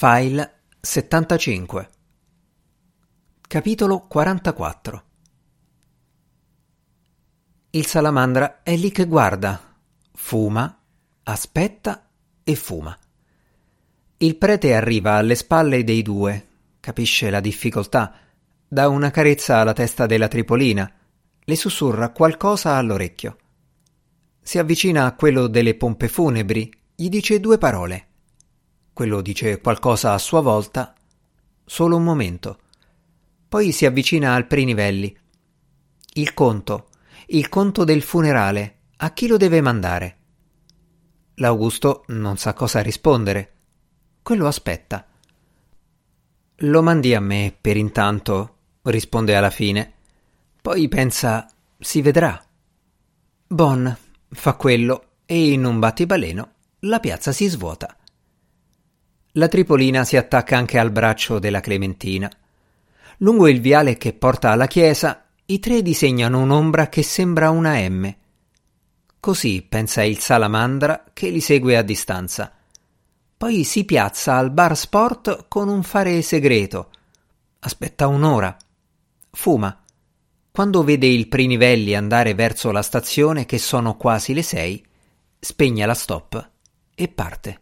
File 75 Capitolo 44 Il salamandra è lì che guarda, fuma, aspetta e fuma. Il prete arriva alle spalle dei due, capisce la difficoltà, dà una carezza alla testa della tripolina, le sussurra qualcosa all'orecchio. Si avvicina a quello delle pompe funebri, gli dice due parole. Quello dice qualcosa a sua volta. Solo un momento. Poi si avvicina al Prinivelli. Il conto. Il conto del funerale. A chi lo deve mandare? L'Augusto non sa cosa rispondere. Quello aspetta. Lo mandi a me per intanto, risponde alla fine. Poi pensa, si vedrà. Bon, fa quello e in un battibaleno la piazza si svuota. La tripolina si attacca anche al braccio della Clementina. Lungo il viale che porta alla chiesa, i tre disegnano un'ombra che sembra una M. Così pensa il salamandra che li segue a distanza. Poi si piazza al bar sport con un fare segreto. Aspetta un'ora. Fuma. Quando vede il Prinivelli andare verso la stazione, che sono quasi le sei, spegne la stop e parte.